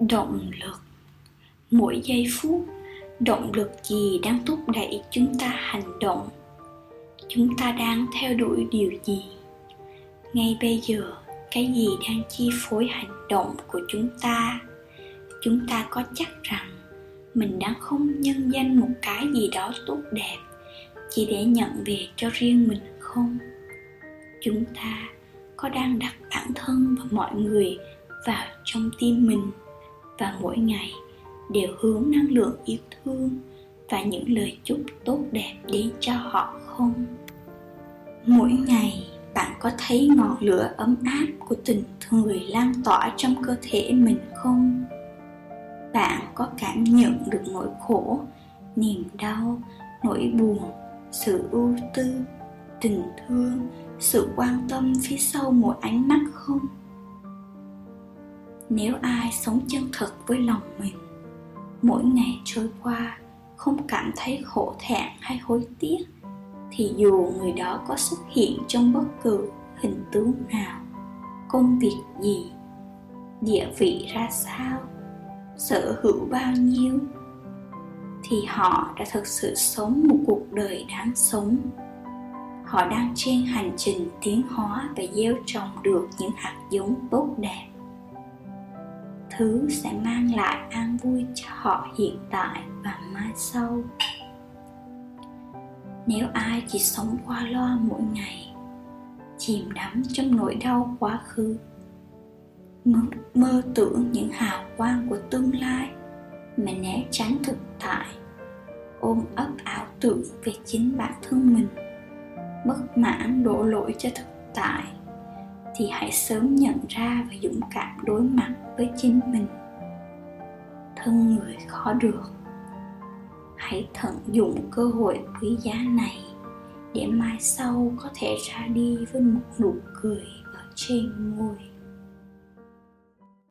động lực. Mỗi giây phút, động lực gì đang thúc đẩy chúng ta hành động? Chúng ta đang theo đuổi điều gì? Ngay bây giờ, cái gì đang chi phối hành động của chúng ta? Chúng ta có chắc rằng mình đang không nhân danh một cái gì đó tốt đẹp chỉ để nhận về cho riêng mình không? Chúng ta có đang đặt bản thân và mọi người vào trong tim mình? Và mỗi ngày đều hướng năng lượng yêu thương và những lời chúc tốt đẹp đến cho họ không? Mỗi ngày bạn có thấy ngọn lửa ấm áp của tình người lan tỏa trong cơ thể mình không? Bạn có cảm nhận được nỗi khổ, niềm đau, nỗi buồn, sự ưu tư, tình thương, sự quan tâm phía sau mỗi ánh mắt không? Nếu ai sống chân thật với lòng mình, mỗi ngày trôi qua không cảm thấy khổ thẹn hay hối tiếc, thì dù người đó có xuất hiện trong bất cứ hình tướng nào, công việc gì, địa vị ra sao, sở hữu bao nhiêu, thì họ đã thực sự sống một cuộc đời đáng sống. Họ đang trên hành trình tiến hóa và gieo trồng được những hạt giống tốt đẹp thứ sẽ mang lại an vui cho họ hiện tại và mai sau. Nếu ai chỉ sống qua loa mỗi ngày chìm đắm trong nỗi đau quá khứ mơ, mơ tưởng những hào quang của tương lai mà né tránh thực tại ôm ấp ảo tưởng về chính bản thân mình bất mãn đổ lỗi cho thực tại thì hãy sớm nhận ra và dũng cảm đối mặt với chính mình. Thân người khó được. Hãy tận dụng cơ hội quý giá này để mai sau có thể ra đi với một nụ cười ở trên môi.